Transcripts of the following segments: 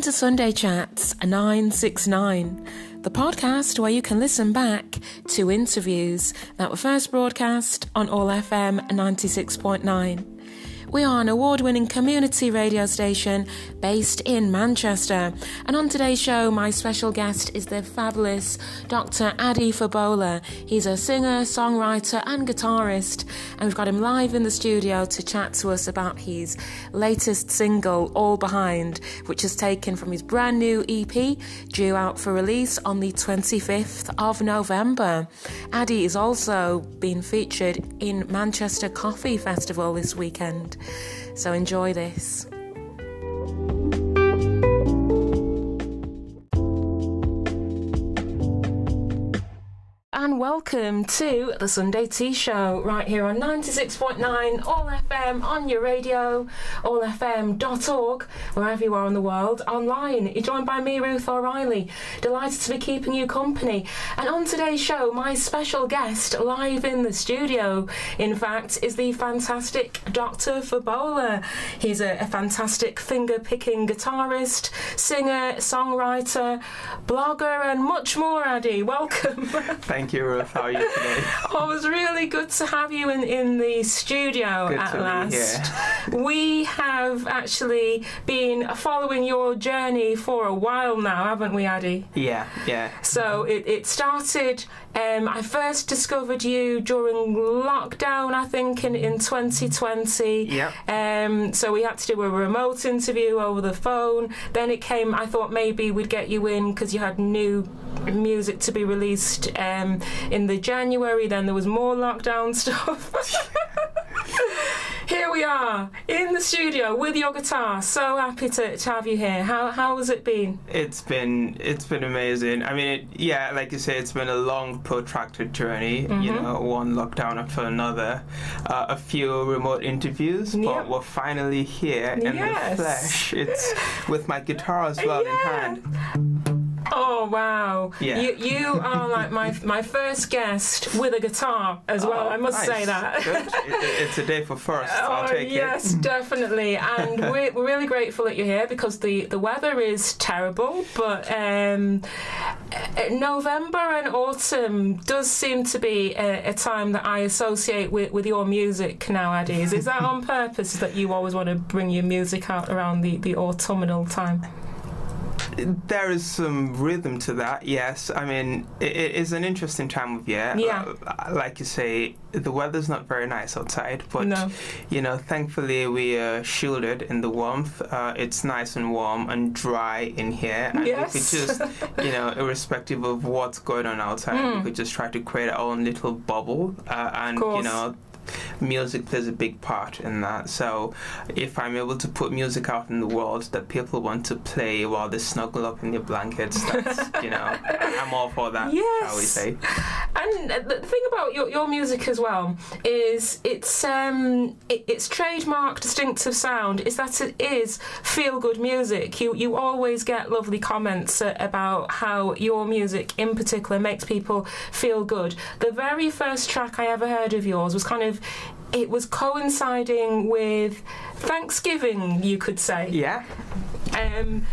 Welcome to Sunday Chats 969, the podcast where you can listen back to interviews that were first broadcast on All FM 96.9. We are an award winning community radio station based in Manchester. And on today's show, my special guest is the fabulous Dr. Adi Fabola. He's a singer, songwriter, and guitarist. And we've got him live in the studio to chat to us about his latest single, All Behind, which is taken from his brand new EP, due out for release on the 25th of November. Addy is also being featured in Manchester Coffee Festival this weekend. So enjoy this. And welcome to the Sunday Tea Show right here on 96.9 All FM on your radio, allfm.org, wherever you are in the world, online. You're joined by me, Ruth O'Reilly. Delighted to be keeping you company. And on today's show, my special guest live in the studio, in fact, is the fantastic Dr. Fabola. He's a, a fantastic finger picking guitarist, singer, songwriter, blogger, and much more, Addy. Welcome. Thank Ruth. How are you today? oh, it was really good to have you in, in the studio good at last. We have actually been following your journey for a while now, haven't we, Addy? Yeah, yeah. So it, it started, um, I first discovered you during lockdown, I think, in, in 2020. Yeah. Um, so we had to do a remote interview over the phone. Then it came, I thought maybe we'd get you in because you had new music to be released um, in the January. Then there was more lockdown stuff. Here we are in the studio with your guitar. So happy to, to have you here. How how has it been? It's been it's been amazing. I mean, it, yeah, like you say, it's been a long, protracted journey. Mm-hmm. You know, one lockdown after another, uh, a few remote interviews, yep. but we're finally here in yes. the flesh. It's with my guitar as well yeah. in hand. Oh wow! Yeah. You you are like my my first guest with a guitar as well. Oh, I must nice. say that. It, it's a day for first. I'll oh, take yes, it. definitely. And we're, we're really grateful that you're here because the, the weather is terrible, but um, November and autumn does seem to be a, a, time that I associate with, with your music now, nowadays. Is that on purpose that you always want to bring your music out around the, the autumnal time? There is some rhythm to that. Yes, I mean it, it is an interesting time of year. Yeah, uh, like you say, the weather's not very nice outside, but no. you know, thankfully we are shielded in the warmth. Uh, it's nice and warm and dry in here, and yes. we could just, you know, irrespective of what's going on outside, mm. we hmm. could just try to create our own little bubble, uh, and you know music plays a big part in that. So if I'm able to put music out in the world that people want to play while they snuggle up in their blankets, that's, you know, I'm all for that, yes. shall we say. And the thing about your, your music as well is it's um, it, its trademark distinctive sound is that it is feel good music. You you always get lovely comments about how your music in particular makes people feel good. The very first track I ever heard of yours was kind of it was coinciding with Thanksgiving, you could say. Yeah. Um,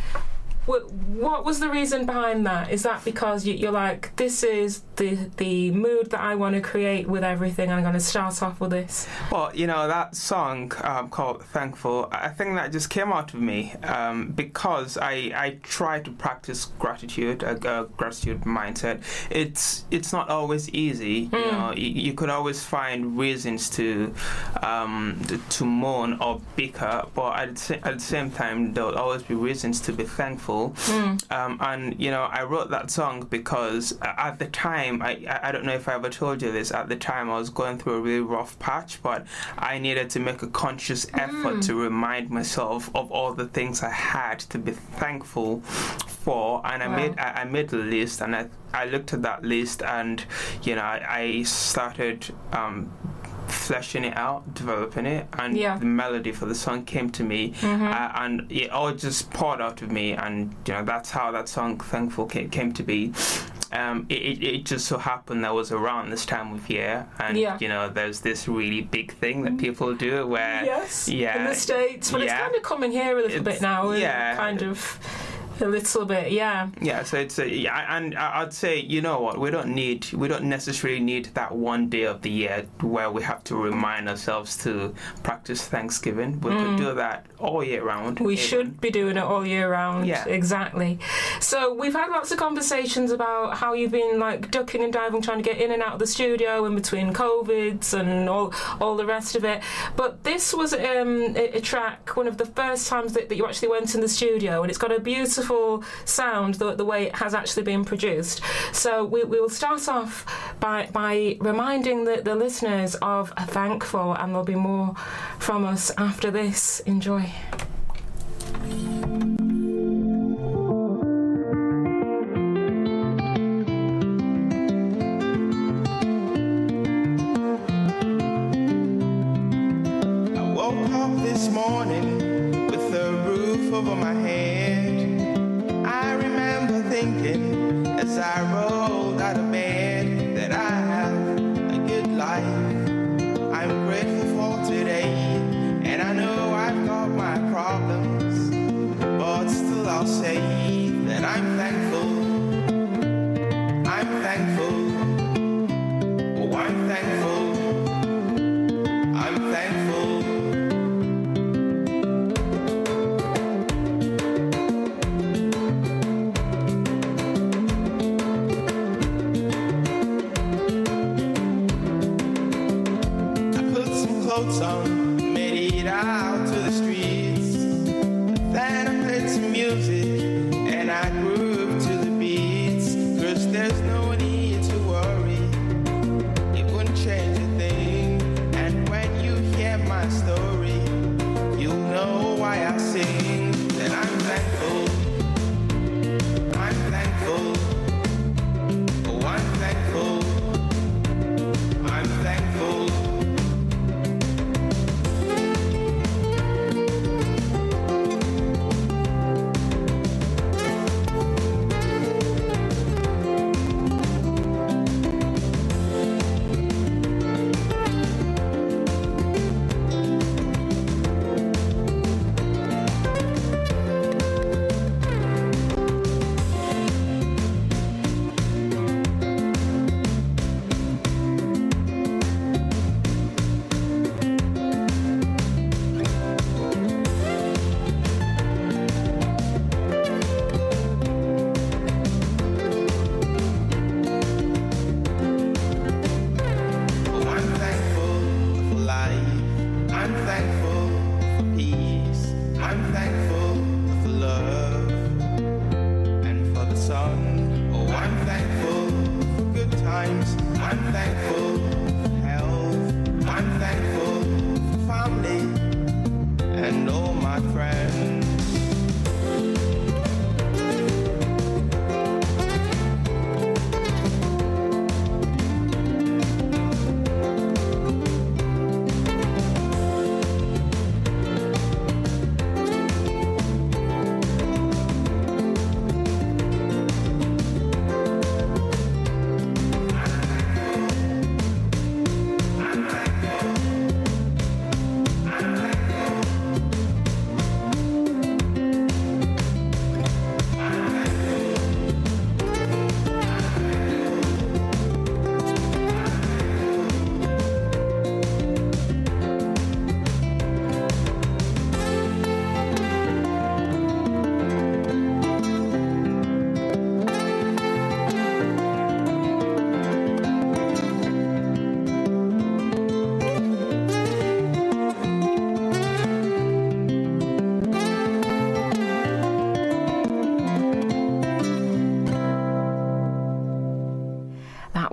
what was the reason behind that? Is that because you're like, this is the the mood that I want to create with everything, I'm going to start off with this? Well, you know that song um, called "Thankful." I think that just came out of me um, because I I try to practice gratitude, a, gratitude mindset. It's it's not always easy. Mm. You hmm. know, you, you, could always find reasons to um, to moan or bicker, but at the, at the same time, there'll always be reasons to be thankful Mm. Um, and you know, I wrote that song because at the time, I I don't know if I ever told you this. At the time, I was going through a really rough patch, but I needed to make a conscious effort mm. to remind myself of all the things I had to be thankful for. And I made I, I made a list, and I I looked at that list, and you know, I, I started. Um, fleshing it out, developing it, and yeah. the melody for the song came to me, mm-hmm. uh, and it all just poured out of me, and you know that's how that song "Thankful" came, came to be. Um, it, it, just so happened that was around this time of year, and yeah. you know, there's this really big thing that people do where yes, yeah, in the states, but yeah, it's kind of coming here a little bit now. Yeah, kind of A little bit, yeah. Yeah, so it's a, yeah, and I'd say you know what we don't need we don't necessarily need that one day of the year where we have to remind ourselves to practice Thanksgiving. We could do that all year round. Mm. We even. should be doing it all year round. Yeah. Exactly. So we've had lots of conversations about how you've been like ducking and diving trying to get in and out of the studio in between COVIDs and all all the rest of it. But this was um, a, a track, one of the first times that, that you actually went in the studio, and it's got a beautiful sound the, the way it has actually been produced. So we, we will start off by by reminding the, the listeners of Thankful, and there'll be more from us after this. Enjoy. Morning thinking as I rolled out of bed that I have a good life.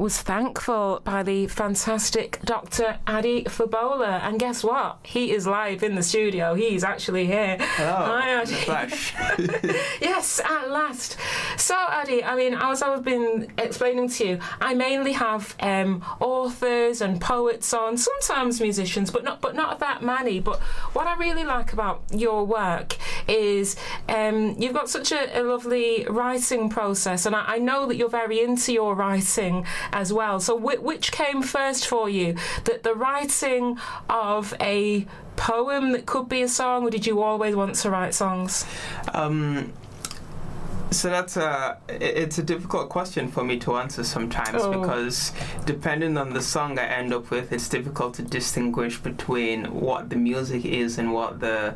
Was Thankful by the fantastic Dr. Adi Fabola. And guess what? He is live in the studio. He's actually here. Oh, Hi, Oh, Adi. flash. Yes, at last. So, Adi, I mean, as I've been explaining to you, I mainly have um, authors and poets on, sometimes musicians, but not but not that many. But what I really like about your work is um, you've got such a, a lovely writing process, and I, I know that you're very into your writing as well. So, whi which came first for you? That the writing of a poem that could be a song, or did you always want to write songs? Um, So that's a it's a difficult question for me to answer sometimes Oh. because depending on the song I end up with, it's difficult to distinguish between what the music is and what the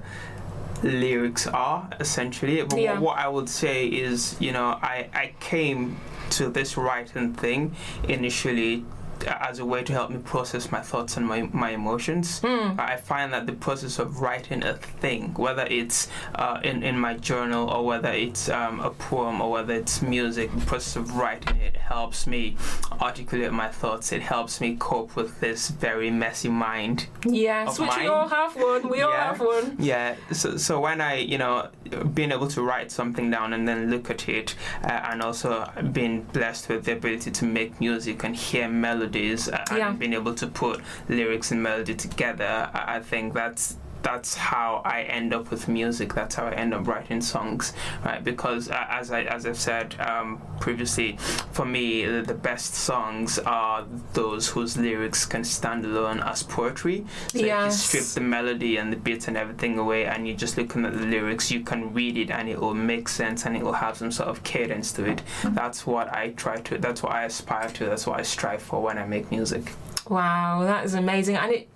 lyrics are essentially. But Yeah. what I would say is, you know, I I came to this writing thing initially as a way to help me process my thoughts and my, my emotions. Hmm. I find that the process of writing a thing, whether it's uh, in, in my journal or whether it's um, a poem or whether it's music, the process of writing it helps me articulate my thoughts. It helps me cope with this very messy mind. Yes, which we all have one. We all have one. Yeah, so, so when I, you know, being able to write something down and then look at it, uh, and also being blessed with the ability to make music and hear melodies uh, Yeah. and being able to put lyrics and melody together, I, I think that's that's how I end up with music. That's how I end up writing songs, right? Because uh, as I as I've said um, previously, for me the, the best songs are those whose lyrics can stand alone as poetry. So if you strip the melody and the beats and everything away, and you're just looking at the lyrics, you can read it and it will make sense and it will have some sort of cadence to it. That's what I try to. That's what I aspire to. That's what I strive for when I make music. Wow, that is amazing. And it,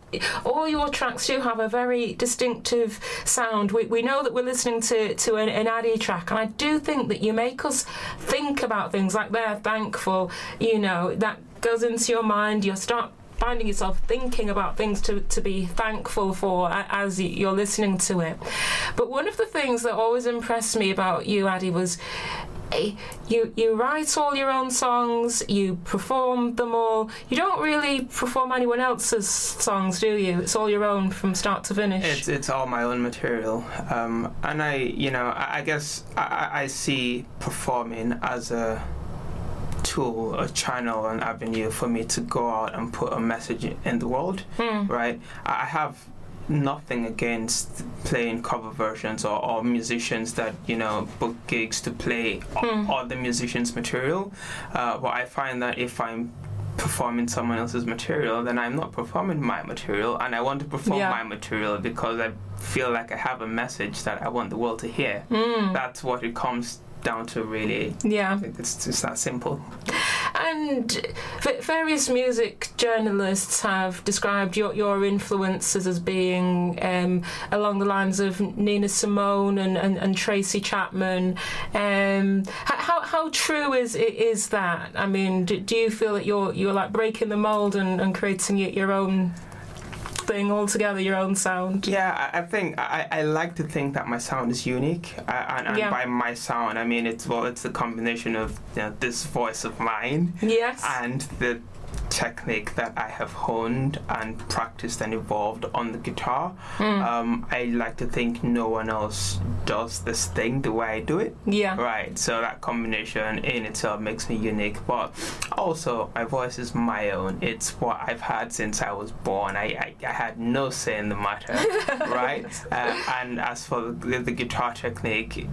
all your tracks do have a very distinctive sound. We, we know that we're listening to, to an, an Addy track, and I do think that you make us think about things like they're thankful, you know, that goes into your mind. You start finding yourself thinking about things to, to be thankful for as you're listening to it. But one of the things that always impressed me about you, Addy, was you you write all your own songs, you perform them all. You don't really perform anyone else's songs, do you? It's all your own from start to finish. It's it's all my own material, um, and I you know I, I guess I, I- see performing as a tool, a channel, an avenue for me to go out and put a message in the world. Hmm. Right? I have nothing against playing cover versions or, or musicians that you know book gigs to play o- other musicians' material, uh, but I find that if I'm performing someone else's material, then I'm not performing my material, and I want to perform Yeah. my material because I feel like I have a message that I want the world to hear. Mm. That's what it comes down to, really. Yeah. It's just that simple. And various music journalists have described your, your influences as being um, along the lines of Nina Simone and, and, and Tracy Chapman. Um, how, how true is is that? I mean, do, do you feel that you're you're like breaking the mold and, and creating y- your own thing altogether, your own sound? Yeah, I I think I, I like to think that my sound is unique, uh, and, and Yeah. by my sound, I mean it's well, it's a combination of you know, this voice of mine Yes. and the technique that I have honed and practiced and evolved on the guitar. Mm. Um, I like to think no one else does this thing the way I do it. yeah. Right, so that combination in itself makes me unique, but also my voice is my own. It's what I've had since I was born. I, I, I had no say in the matter, right? Uh, and as for the, the guitar technique,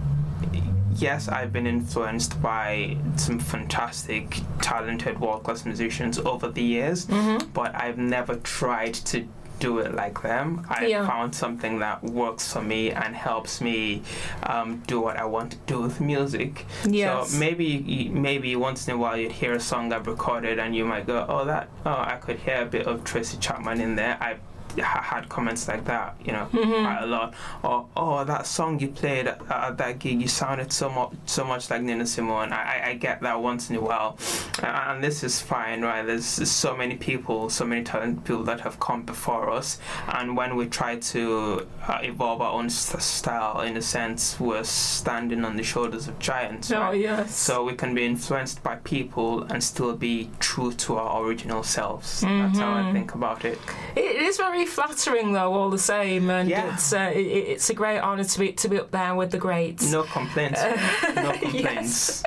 yes, I've been influenced by some fantastic, talented, world class musicians over the years, Mm-hmm. but I've never tried to do it like them. I Yeah. found something that works for me and helps me um, do what I want to do with music. Yes. So maybe maybe once in a while you'd hear a song I've recorded and you might go, oh that oh I could hear a bit of Tracy Chapman in there. I had comments like that, you know, Mm-hmm. quite a lot. Or oh that song you played at, at that gig, you sounded so much so much like Nina Simone. I, I, get that once in a while, and, this is fine, right? There's so many people, so many talented people that have come before us, and when we try to uh, evolve our own s- style, in a sense, we're standing on the shoulders of giants. Oh right? yes. So we can be influenced by people and still be true to our original selves. That's how I Mhm. think about it. It is very flattering, though, all the same, and Yeah. it's uh, it, it's a great honour to be to be up there with the greats. No complaints. no complaints.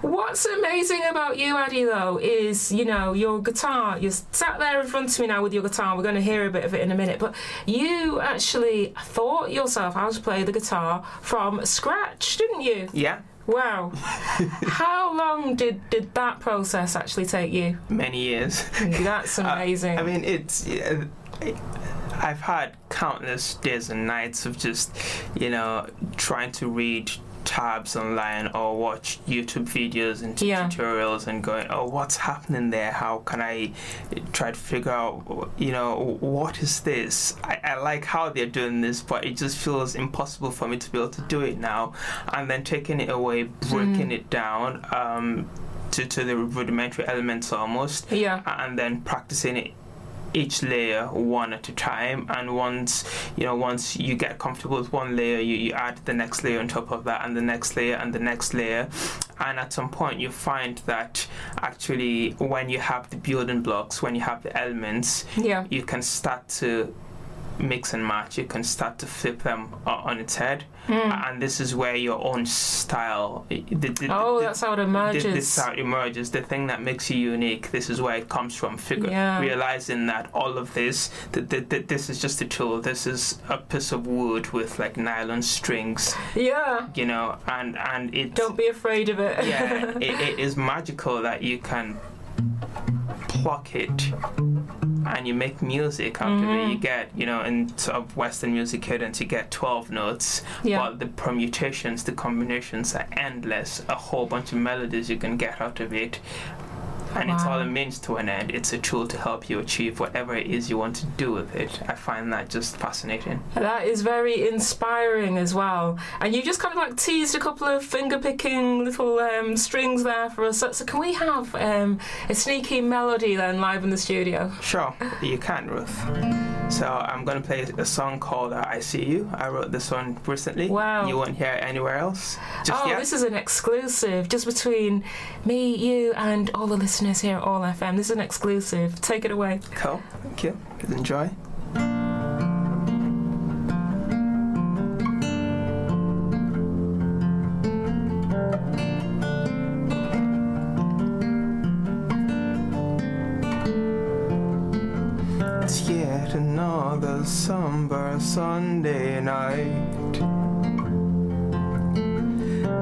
What's amazing about you, Addy, though, is you know your guitar. You're sat there in front of me now with your guitar. We're going to hear a bit of it in a minute, but you actually thought yourself how to play the guitar from scratch, didn't you? Yeah, Wow. how long did did that process actually take you? many years. That's Uh, amazing. I mean, it's. Uh, I've had countless days and nights of just, you know, trying to read tabs online or watch YouTube videos and Yeah. tutorials and going, oh, what's happening there? How can I try to figure out, you know, what is this? I, I like how they're doing this, but it just feels impossible for me to be able to do it now. And then taking it away, breaking Mm. it down um, to, to the rudimentary elements almost Yeah. and then practicing it each layer one at a time and once you know once you get comfortable with one layer you, you add the next layer on top of that and the next layer and the next layer and at some point you find that actually when you have the building blocks when you have the elements Yeah. you can start to mix and match you can start to flip them o- on its head Mm. and this is where your own style the, the, Oh, the- that's how it emerges. This is how it emerges. The thing that makes you unique. This is where it comes from. Figure Yeah. realizing that all of this, that th- th- this is just a tool. This is a piece of wood with like nylon strings, yeah. you know, and and it. Don't be afraid of it. yeah, it, it is magical that you can pluck it and you make music out of Mm-hmm. it. You get, you know, in sort of Western music cadence, you get 12 notes, Yeah. but the permutations, the combinations are endless. A whole bunch of melodies you can get out of it. And it's all Wow. a means to an end. It's a tool to help you achieve whatever it is you want to do with it. I find that just fascinating. That is very inspiring as well. And you just kind of like teased a couple of finger picking little um, strings there for us. So, so can we have um, a sneaky melody then live in the studio? Sure, you can, Ruth. So I'm going to play a song called uh, I See You. I wrote this one recently. Wow. You won't hear it anywhere else. Just oh, yet. this is an exclusive just between me, you, and all the listeners here at All FM. This is an exclusive. Take it away. Cool. Thank you. Enjoy. It's yet another somber Sunday night.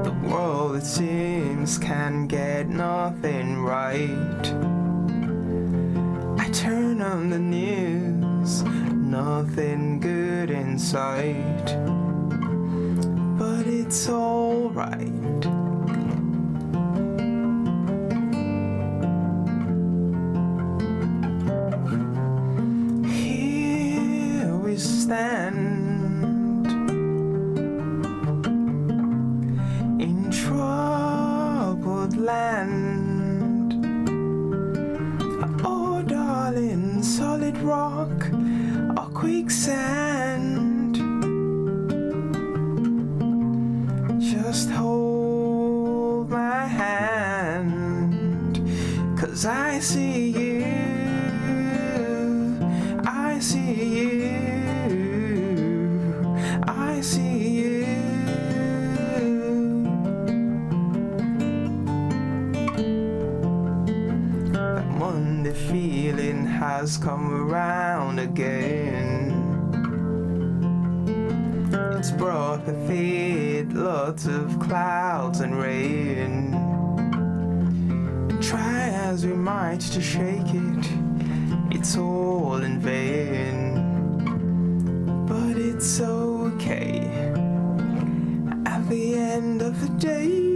The world, it seems, can get nothing right. I turn on the news, nothing good in sight. But it's alright. Monday feeling has come around again. It's brought with it lots of clouds and rain. Try as we might to shake it, it's all in vain. But it's okay at the end of the day.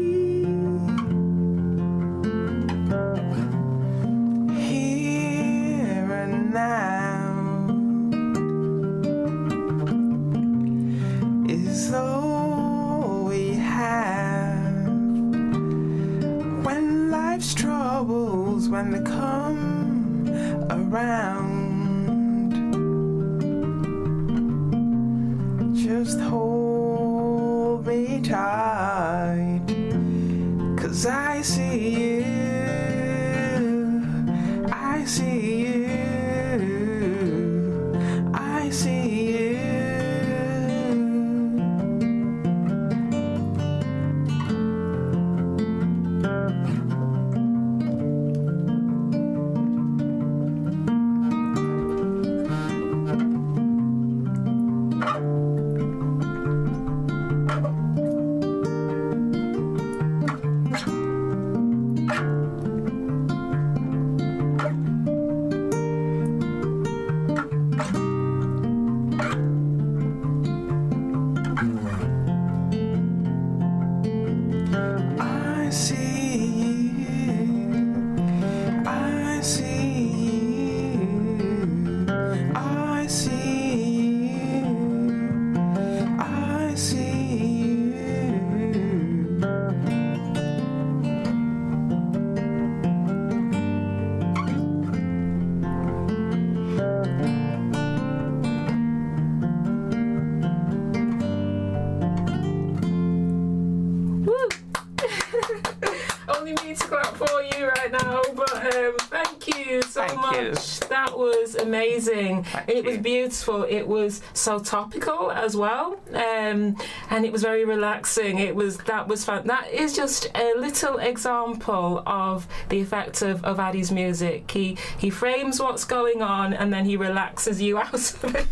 Thank much. you. That was amazing. Thank it was beautiful. It was so topical as well, um, and it was very relaxing. It was that was fun. That is just a little example of the effect of, of Addy's music. He he frames what's going on, and then he relaxes you out of it.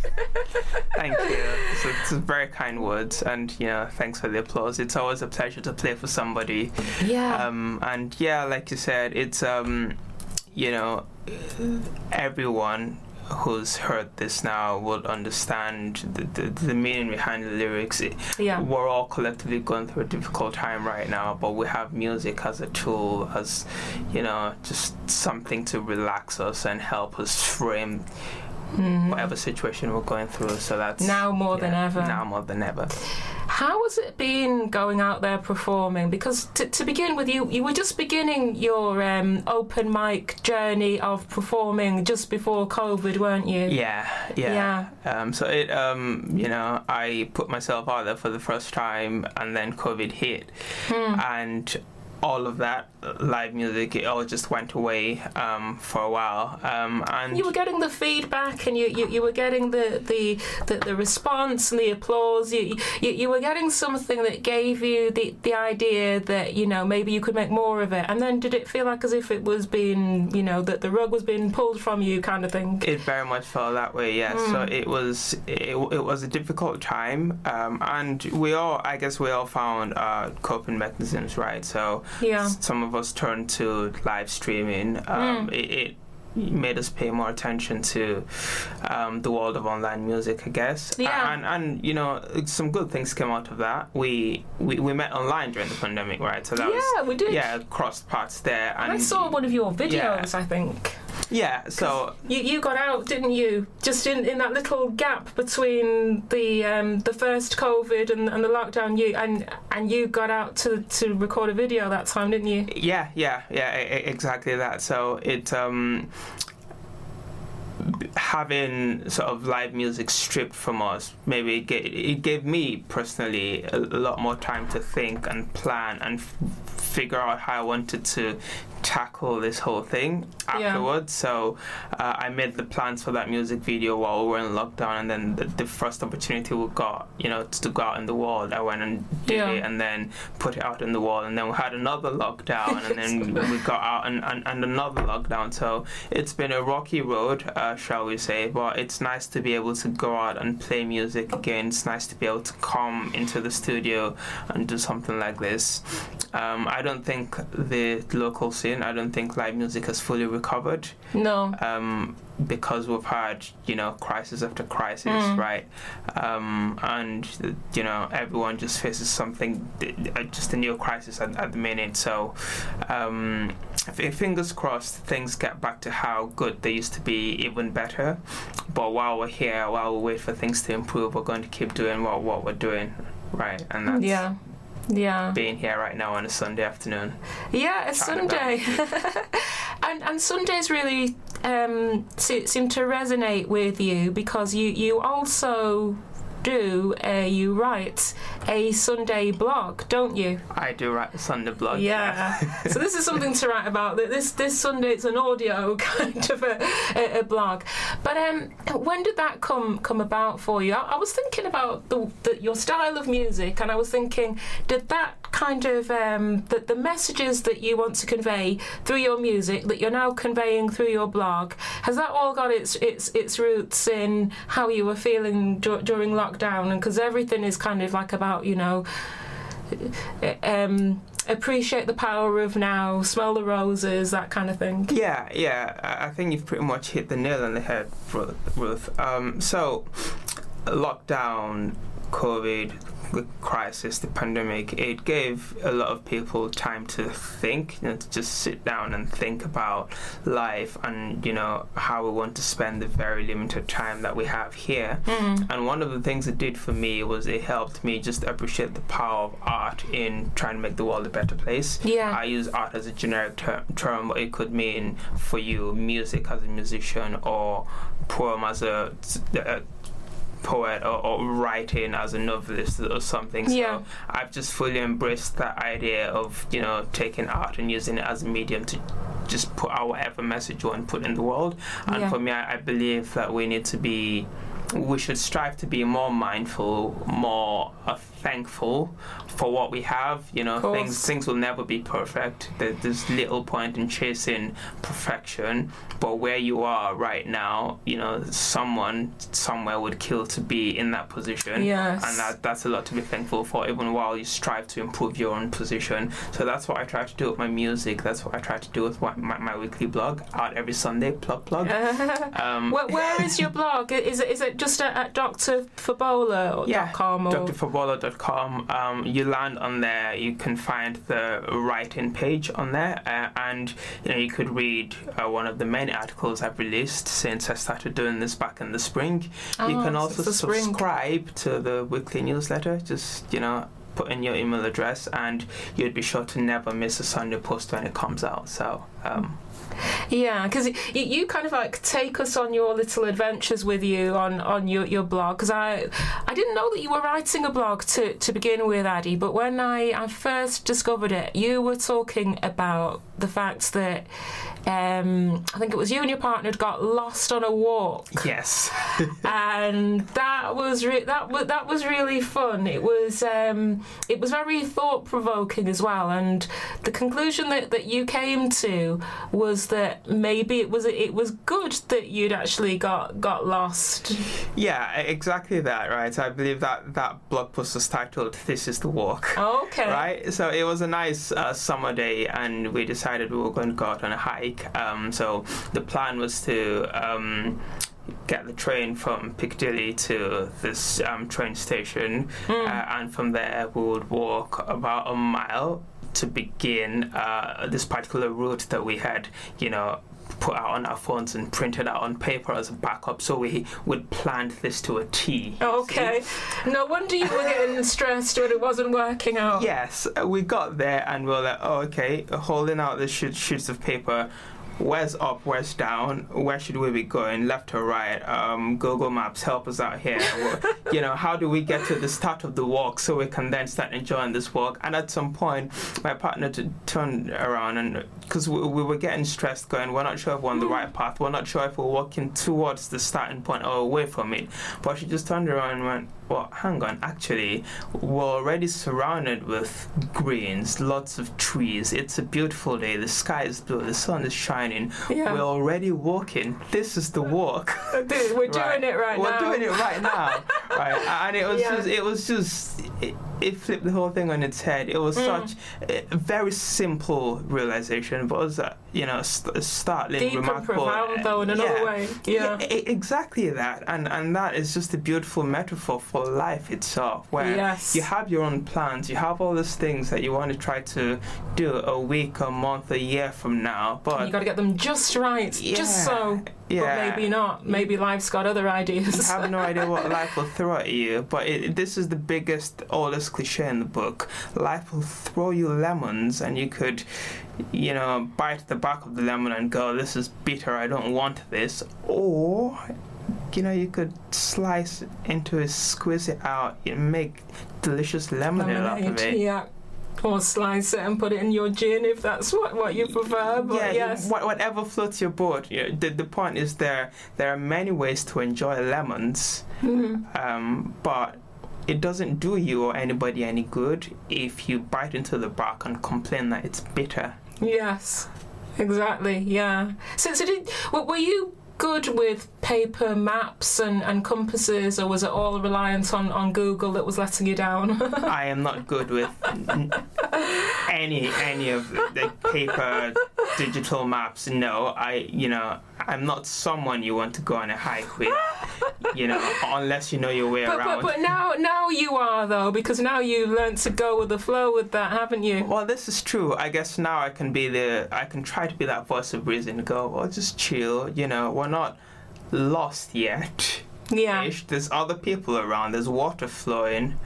Thank you. It's, it's very kind words, and you know, thanks for the applause. It's always a pleasure to play for somebody. yeah. Um, and yeah, like you said, it's um, you know, everyone who's heard this now would understand the, the, the meaning behind the lyrics. Yeah. We're all collectively going through a difficult time right now, but we have music as a tool, as you know, just something to relax us and help us frame Mhm. whatever situation we're going through. So that's Now more than ever. Now more than ever. How has it been going out there performing? Because to, to begin with, you you were just beginning your um, open mic journey of performing just before COVID, weren't you? Yeah, yeah. Um, so it, um, you know, I put myself out there for the first time, and then COVID hit, Hmm. and all of that live music, it all just went away um, for a while. Um, and You were getting the feedback, and you, you, you were getting the, the, the, the response and the applause. You, you you were getting something that gave you the, the idea that you know maybe you could make more of it. And then did it feel like as if it was being you know that the rug was being pulled from you, kind of thing? It very much felt that way, yeah. Hmm. So it was it, it was a difficult time, um, and we all, I guess, we all found uh, coping mechanisms, right? So Yeah. some of us turned to live streaming. Um, Mm. it, it made us pay more attention to um, the world of online music, I guess. Yeah. And and you know, some good things came out of that. We we, we met online during the pandemic, right? So that was Yeah, we did. yeah, crossed paths there. And I saw one of your videos, I think. Yeah, so You, you got out, didn't you? Just in, in that little gap between the um, the first COVID and, and the lockdown, you and and you got out to, to record a video that time, didn't you? Yeah, yeah, yeah, exactly that. So it um having sort of live music stripped from us maybe it gave, it gave me personally a, a lot more time to think and plan and f- figure out how I wanted to tackle this whole thing Yeah. afterwards so uh, I made the plans for that music video while we were in lockdown and then the, the first opportunity we got you know to go out in the world I went and did Yeah. it and then put it out in the world and then we had another lockdown and then we got out and, and, and another lockdown so it's been a rocky road uh, shall we say but it's nice to be able to go out and play music again it's nice to be able to come into the studio and do something like this um, I don't think the local scene I don't think live music has fully recovered No. um, because we've had you know crisis after crisis, Mm. right? Um, and you know everyone just faces something, uh, just a new crisis at, at the minute. So um, fingers crossed, things get back to how good they used to be, even better. But while we're here, while we wait for things to improve, we're going to keep doing what what we're doing, right? And that's Yeah. Yeah. being here right now on a Sunday afternoon. Yeah, it's Sunday. and and Sundays really um, seem to resonate with you because you, you also do, uh, you write a Sunday blog, don't you? I do write a Sunday blog. Yeah. so this is something to write about. This this Sunday it's an audio kind of a, a, a blog. But um, when did that come come about for you? I, I was thinking about the, the your style of music, and I was thinking, did that kind of um, the the messages that you want to convey through your music that you're now conveying through your blog has that all got its its its roots in how you were feeling dur- during lockdown? Down and because everything is kind of like about you know um, appreciate the power of now, smell the roses, that kind of thing. Yeah, yeah. I think you've pretty much hit the nail on the head. Ruth. Um, so, lockdown, COVID, the crisis, the pandemic, it gave a lot of people time to think, you know, to just sit down and think about life and, you know, how we want to spend the very limited time that we have here. Mm. And one of the things it did for me was it helped me just appreciate the power of art in trying to make the world a better place. Yeah. I use art as a generic ter- term, but it could mean for you music as a musician or poem as a, a poet or, or writing as a novelist or something. So Yeah. I've just fully embraced that idea of you know taking art and using it as a medium to just put out whatever message you want to put in the world. And Yeah. for me, I, I believe that we need to be. We should strive to be more mindful, more thankful for what we have. You know, things things will never be perfect. There, there's little point in chasing perfection. But where you are right now, you know, someone somewhere would kill to be in that position Yes. and that, that's a lot to be thankful for even while you strive to improve your own position so that's what i try to do with my music that's what i try to do with my, my, my weekly blog out every sunday plug plug um, where, where is your blog? Is it is it just at, at drfabola.com yeah, com or Um, you land on there. You can find the writing page on there, uh, and you know you could read uh, one of the many articles I've released since I started doing this back in the spring. you Ah, can also it's the spring. subscribe to the weekly newsletter. Just you know. Put in your email address, and you'd be sure to never miss a Sunday post when it comes out. So, um, Yeah, because you, kind of like take us on your little adventures with you on, on your, your blog. Because I I didn't know that you were writing a blog to, to begin with, Addy. But when I, I first discovered it, you were talking about the fact that um, I think it was you and your partner had got lost on a walk. yes, and that was re- that was that was really fun. It was um, it was very thought provoking as well. And the conclusion that, that you came to was that maybe it was it was good that you'd actually got got lost. yeah, exactly that. Right. I believe that that blog post was titled "This Is the Walk." Okay. Right, so it was a nice uh, summer day, and we decided we were going to go out on a hike. Um, so the plan was to um, get the train from Piccadilly to this um, train station, uh, and from there we would walk about a mile to begin uh, this particular route that we had, you know. Put out on our phones and printed out on paper as a backup, so we would plan this to a T. you see. Okay. No wonder you were getting stressed when it wasn't working out. Yes, uh, we got there and we were like, oh, okay, holding out the sheet, sheets of paper. Where's up? Where's down? Where should we be going? Left or right? Um, Google Maps, help us out here. Well, you know, how do we get to the start of the walk so we can then start enjoying this walk? And at some point, my partner turned around and because we, we were getting stressed, going, we're not sure if we're on the right path. We're not sure if we're walking towards the starting point or away from it. But she just turned around and went, well, hang on, actually, we're already surrounded with greens, lots of trees. It's a beautiful day. The sky is blue, the sun is shining. Yeah. We're already walking. This is the walk. Dude, we're doing it right now. We're doing it right now. right. And it was Yeah. just, it was just, it, it flipped the whole thing on its head. It was Mm. such a very simple realization, but it was, uh, you know, st- startling, Deep and profound, though, in another Yeah. way. Yeah. e- exactly that, and and that is just a beautiful metaphor for life itself, where Yes. you have your own plans, you have all these things that you want to try to do a week, a month, a year from now, but You got to get them just right, just so. yeah, But maybe not. Maybe life's got other you ideas. have no idea what life will throw at you. But it, this is the biggest, oldest cliche in the book. Life will throw you lemons, and you could, you know, bite the back of the lemon and go, "This is bitter. I don't want this." Or, you know, you could slice into it, squeeze it out, and make delicious lemonade, out of it. yeah. Or slice it and put it in your gin if that's what, what you prefer. But yeah, yes. wha- whatever floats your boat. You know, the, the point is there there are many ways to enjoy lemons, Mhm. um, but it doesn't do you or anybody any good if you bite into the bark and complain that it's bitter. Yes. Exactly. Yeah. So, so did were you good with paper maps and, and compasses, or was it all reliant on, on Google that was letting you down? I am not good with any any of the paper digital maps. No, I you know I'm not someone you want to go on a hike with. You know, unless you know your way but, but around. but now now you are though because now you've learnt to go with the flow with that, haven't you? Well, this is true. I guess now I can be the I can try to be that voice of reason. and Go, well, just chill. You know, we're not lost yet. Yeah. There's other people around. There's water flowing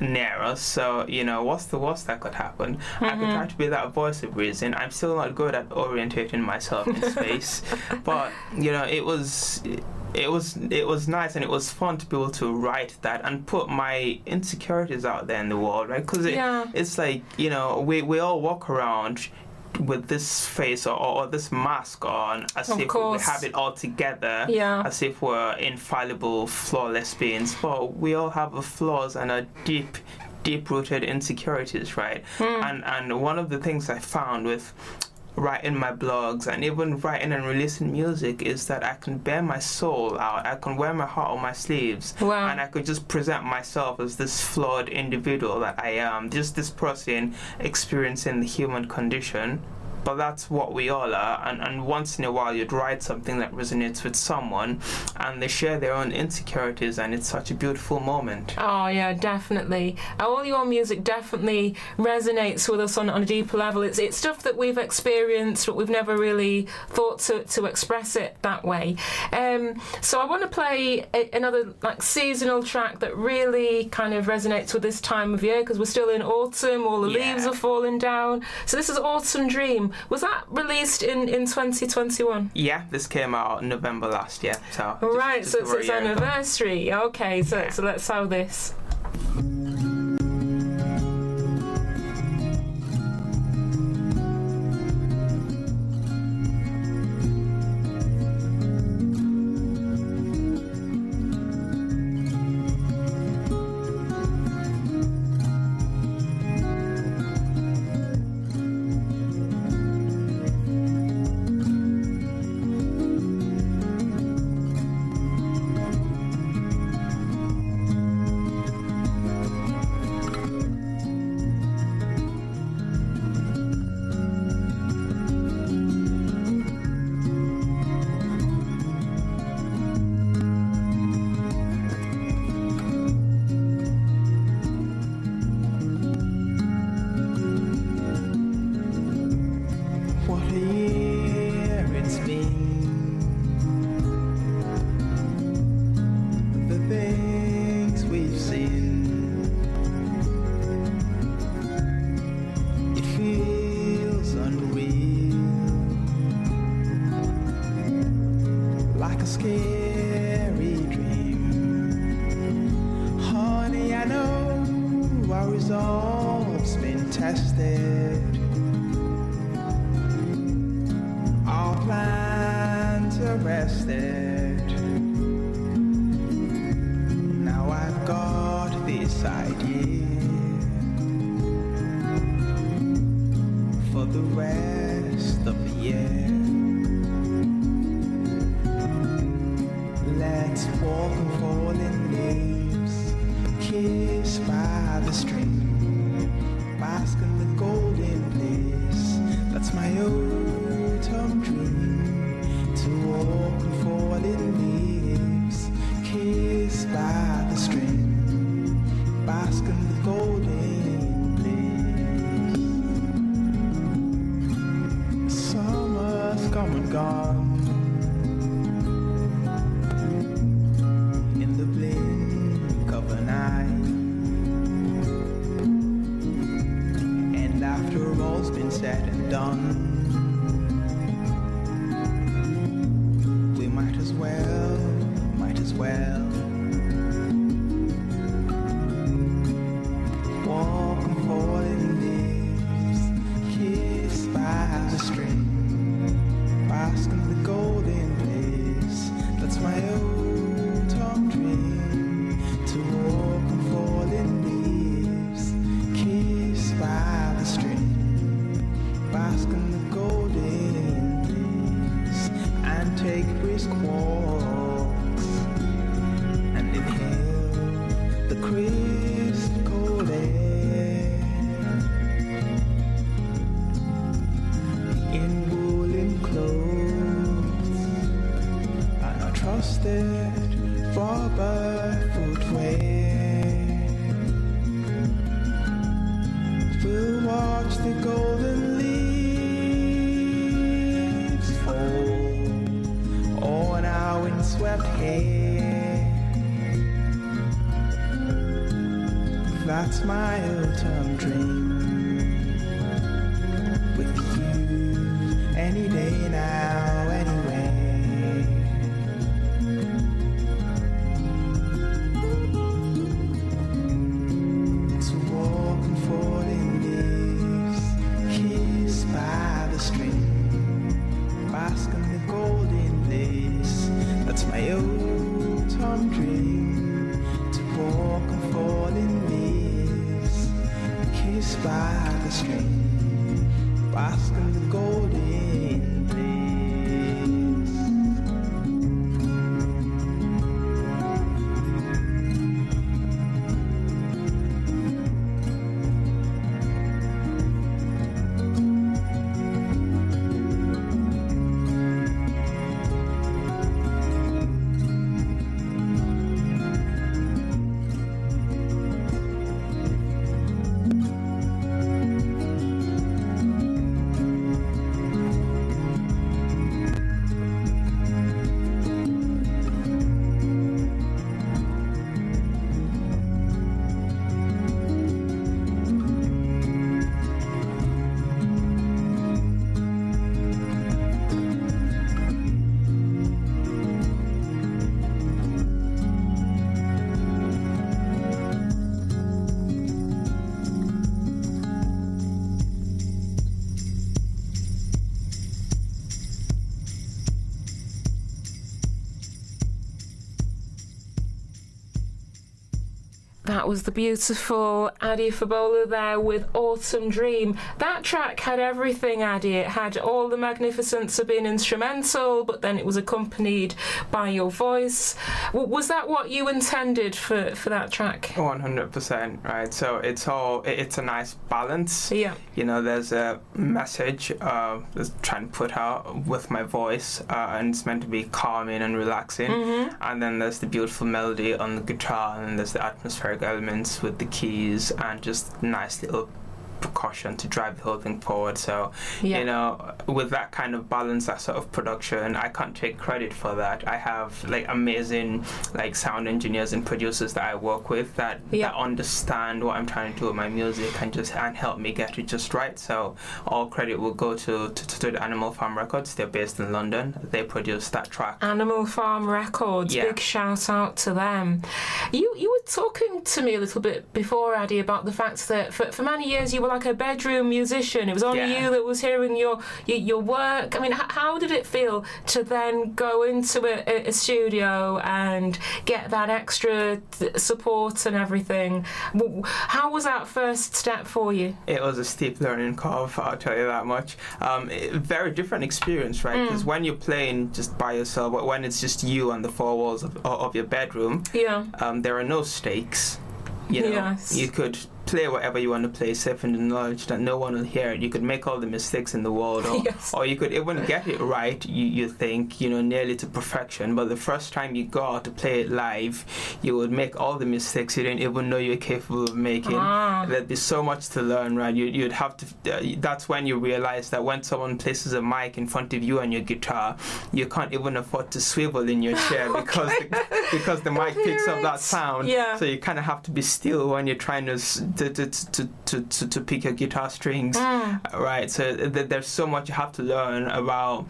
near us. So you know, what's the worst that could happen? I can mm-hmm. try to be that voice of reason. I'm still not good at orientating myself in space, but you know, it was. it was it was nice and it was fun to be able to write that and put my insecurities out there in the world, right? Because it, Yeah. it's like you know we we all walk around with this face or, or this mask on as Of if we have it all together Yeah. as if we're infallible flawless beings but we all have flaws and our deep deep rooted insecurities right Hmm. and and one of the things i found with writing my blogs and even writing and releasing music is that I can bear my soul out. I can wear my heart on my sleeves. Wow. And I could just present myself as this flawed individual that I am, just this person experiencing the human condition. But that's what we all are. And, and once in a while, you'd write something that resonates with someone and they share their own insecurities, and it's such a beautiful moment. Oh yeah, definitely. All your music definitely resonates with us on, on a deeper level. It's it's stuff that we've experienced, but we've never really thought to, to express it that way. Um, so I want to play a, another like seasonal track that really kind of resonates with this time of year because we're still in autumn. All the Yeah. leaves are falling down. So this is Autumn Dream. Was that released in in 2021? Yeah, this came out in November last year. So Right, just so it's its year ago. anniversary. Okay, so so let's sell this. Take That was the beautiful Adi Fabola there with Autumn Dream. That track had everything, Adi. It had all the magnificence of being instrumental, but then it was accompanied by your voice. W- was that what you intended for, for that track? 100% right so it's all it- it's a nice balance Yeah. you know there's a message uh that's trying to put out with my voice uh, and it's meant to be calming and relaxing Mm-hmm. and then there's the beautiful melody on the guitar and there's the atmospheric elements with the keys and just nice little percussion to drive the whole thing forward so Yeah. you know with that kind of balance that sort of production i can't take credit for that i have like amazing like sound engineers and producers that i work with that, Yeah. that understand what i'm trying to do with my music and just and help me get it just right so all credit will go to to, to the animal farm records they're based in london they produced that track Animal Farm Records. Yeah. Big shout out to them. You you were talking to me a little bit before, Adi, about the fact that for, for many years you were like a bedroom musician. It was only Yeah. you that was hearing your your, your work. I mean, h- how did it feel to then go into a, a- studio and get that extra th- support and everything? How was that first step for you? it was a steep learning curve i'll tell you that much um, it- very different experience right because when you're playing just by yourself but when it's just you on the four walls of, of your bedroom Yeah. um, there are no stakes. You know, Yes. you could play whatever you want to play, safe in the knowledge that no one will hear it. You could make all the mistakes in the world, or, Yes. or you could even get it right. You, you think you know nearly to perfection, but the first time you go out to play it live, you would make all the mistakes you didn't even know you're capable of making. Ah. There'd be so much to learn, right? You, you'd have to. Uh, that's when you realize that when someone places a mic in front of you and your guitar, you can't even afford to swivel in your chair because the, because the mic picks up that sound. Yeah. So you kind of have to be still when you're trying to s- to to, to, to, to, to pick your guitar strings, Mm. right? So th- there's so much you have to learn about,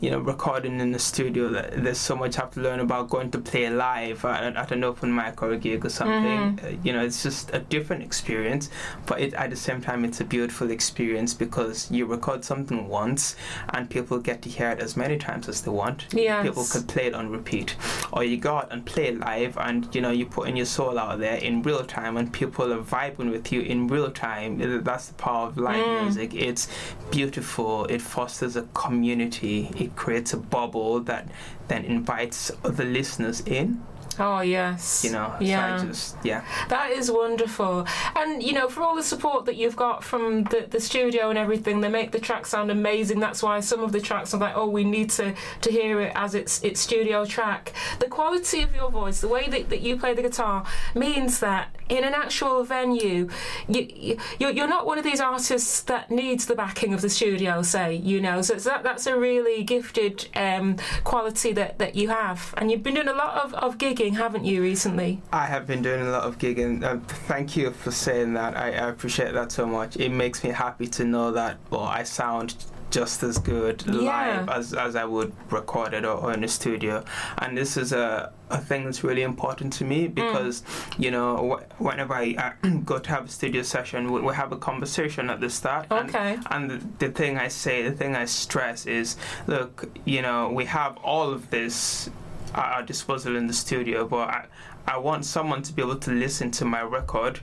you know, recording in the studio. That There's so much you have to learn about going to play live at, at an open mic or a gig or something. Uh, you know, it's just a different experience, but it, at the same time, it's a beautiful experience because you record something once and people get to hear it as many times as they want. Yes. People could play it on repeat, or you go out and play it live, and you know you put in your soul out there in real time, and people are vibing with you in real time. That's the power of live Mm. music. It's beautiful. It fosters a community. It creates a bubble that then invites other listeners in. Oh yes. You know, Yeah. so just yeah. That is wonderful. And, you know, for all the support that you've got from the, the studio and everything, they make the track sound amazing. That's why some of the tracks are like, oh, we need to, to hear it as its its studio track. The quality of your voice, the way that, that you play the guitar, means that in an actual venue, you, you, you're you're not one of these artists that needs the backing of the studio, say, you know. So that, that's a really gifted um, quality that, that you have. And you've been doing a lot of, of gigging, haven't you, recently? I have been doing a lot of gigging. Uh, thank you for saying that. I, I appreciate that so much. It makes me happy to know that well, I sound just as good Yeah. live as, as I would recorded or, or in the studio. And this is a, a thing that's really important to Mm. me because, you know, wh- whenever I uh, go to have a studio session, we, we have a conversation at the start. and- Okay. and the, the thing I say, the thing I stress is, look, you know, we have all of this at our disposal in the studio, but I, I want someone to be able to listen to my record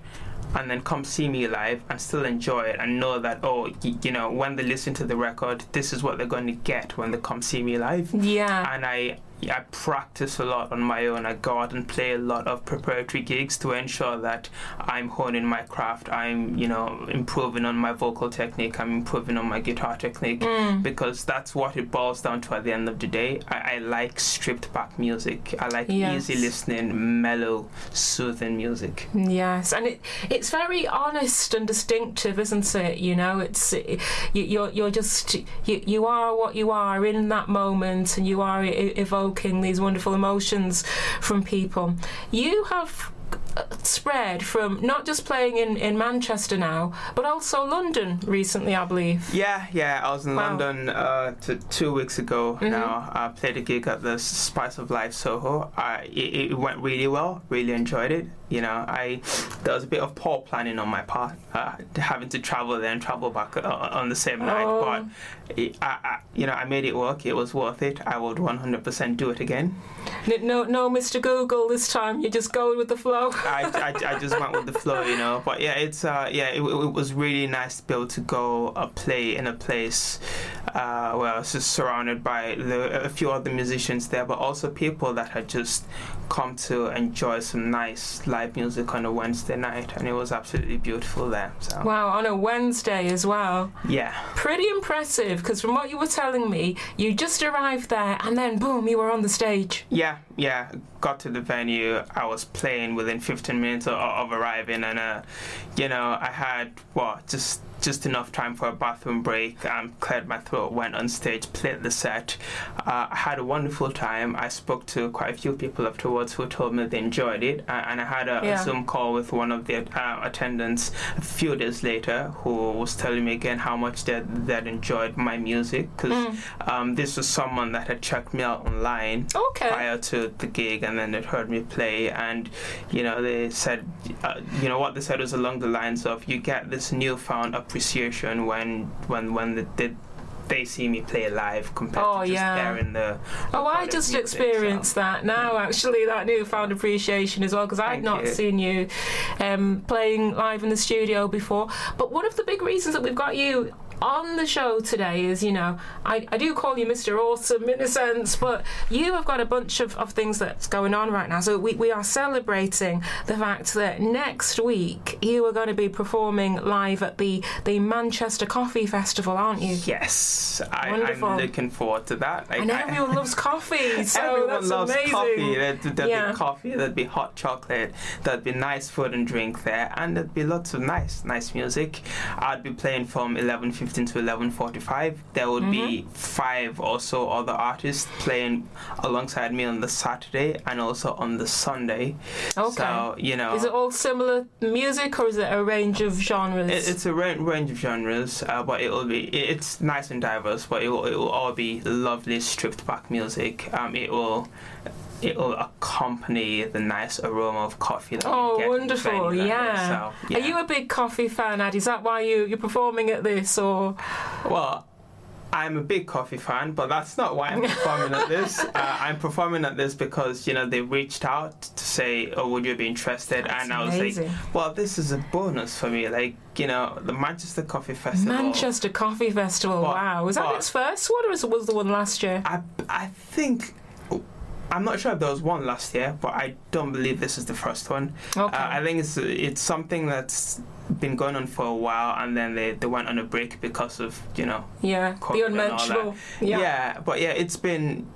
and then come see me live and still enjoy it and know that oh y- you know when they listen to the record this is what they're going to get when they come see me live Yeah. and I I practice a lot on my own. I go out and play a lot of preparatory gigs to ensure that I'm honing my craft. I'm, you know, improving on my vocal technique. I'm improving on my guitar technique Mm. because that's what it boils down to at the end of the day. I, I like stripped back music. I like Yes. easy listening, mellow, soothing music. Yes, and it it's very honest and distinctive, isn't it? You know, it's you, you're you're just you, you are what you are in that moment, and you are e- evoking these wonderful emotions from people. You have spread from not just playing in, in Manchester now, but also London recently, I believe. Yeah, yeah. I was in Wow. London uh, t- two weeks ago. Mhm. Now I played a gig at the Spice of Life Soho. I, it, it went really well. Really enjoyed it. You know, I there was a bit of poor planning on my part, uh, having to travel there and travel back uh, on the same night. Oh. But it, I, I, you know, I made it work. It was worth it. I would 100% do it again. No, no, Mr. Google this time. You're just going with the flow. I, I, I just went with the flow, you know. But yeah, it's uh, yeah, it, it was really nice to be able to go uh, play in a place uh, where I was just surrounded by the, a few other musicians there, but also people that had just come to enjoy some nice live music on a Wednesday night, and it was absolutely beautiful there. So Wow, on a Wednesday as well. yeah, Pretty impressive, because from what you were telling me, you just arrived there and then boom, you were on the stage. yeah, yeah. Got to the venue. I was playing within 15 minutes of, of arriving, and uh, you know, I had what just just enough time for a bathroom break. Um, cleared my throat, went on stage, played the set. Uh, I had a wonderful time. I spoke to quite a few people afterwards who told me they enjoyed it, uh, and I had a, Yeah. a Zoom call with one of the uh, attendants a few days later who was telling me again how much they they'd enjoyed my music because Mm. um, this was someone that had checked me out online Okay. prior to the gig and then they heard me play and you know they said uh, you know what they said was along the lines of you get this newfound appreciation when when when the, the they see me play live compared Oh, to just yeah. hearing the Oh, I just experienced so. that now, actually, that newfound appreciation as well, because I'd not you. seen you um, playing live in the studio before. But one of the big reasons that we've got you on the show today is, you know, I, I do call you Mr. Awesome in a sense, but you have got a bunch of, of things that's going on right now. So we, we are celebrating the fact that next week you are going to be performing live at the, the Manchester Coffee Festival, aren't you? yes I, Wonderful. I'm looking forward to that like, And I- everyone loves coffee, so Everyone that's loves amazing. coffee. There'd, there'd Yeah. be coffee, there'd be hot chocolate, there'd be nice food and drink there, and there'd be lots of nice, nice music. I'd be playing from 11.15 to 11.45. There would be Mm-hmm. five or so other artists playing alongside me on the Saturday and also on the Sunday. Okay. So, you know... Is it all similar music or is it a range of genres? It, it's a ra- range of genres, uh, but it will be it, it's nice and diverse. But it will, it will all be lovely stripped back music. Um, it will it will accompany the nice aroma of coffee. That oh, you get in wonderful! Yeah. So, yeah. Are you a big coffee fan, Ad? Is that why you you're performing at this, or Well, I'm a big coffee fan, but that's not why I'm performing at this. Uh, I'm performing at this because you know they reached out to say, "Oh, would you be interested?" That's and I was amazing. like, "Well, this is a bonus for me. Like, you know, the Manchester Coffee Festival." Manchester Coffee Festival? But- wow, was that its first one, or was was the one last year? I I think I'm not sure if there was one last year, but I don't believe this is the first one. Okay. Uh, I think it's it's something that's been going on for a while, and then they, they went on a break because of you know yeah, the all unmentionable. Yeah. but yeah, it's been.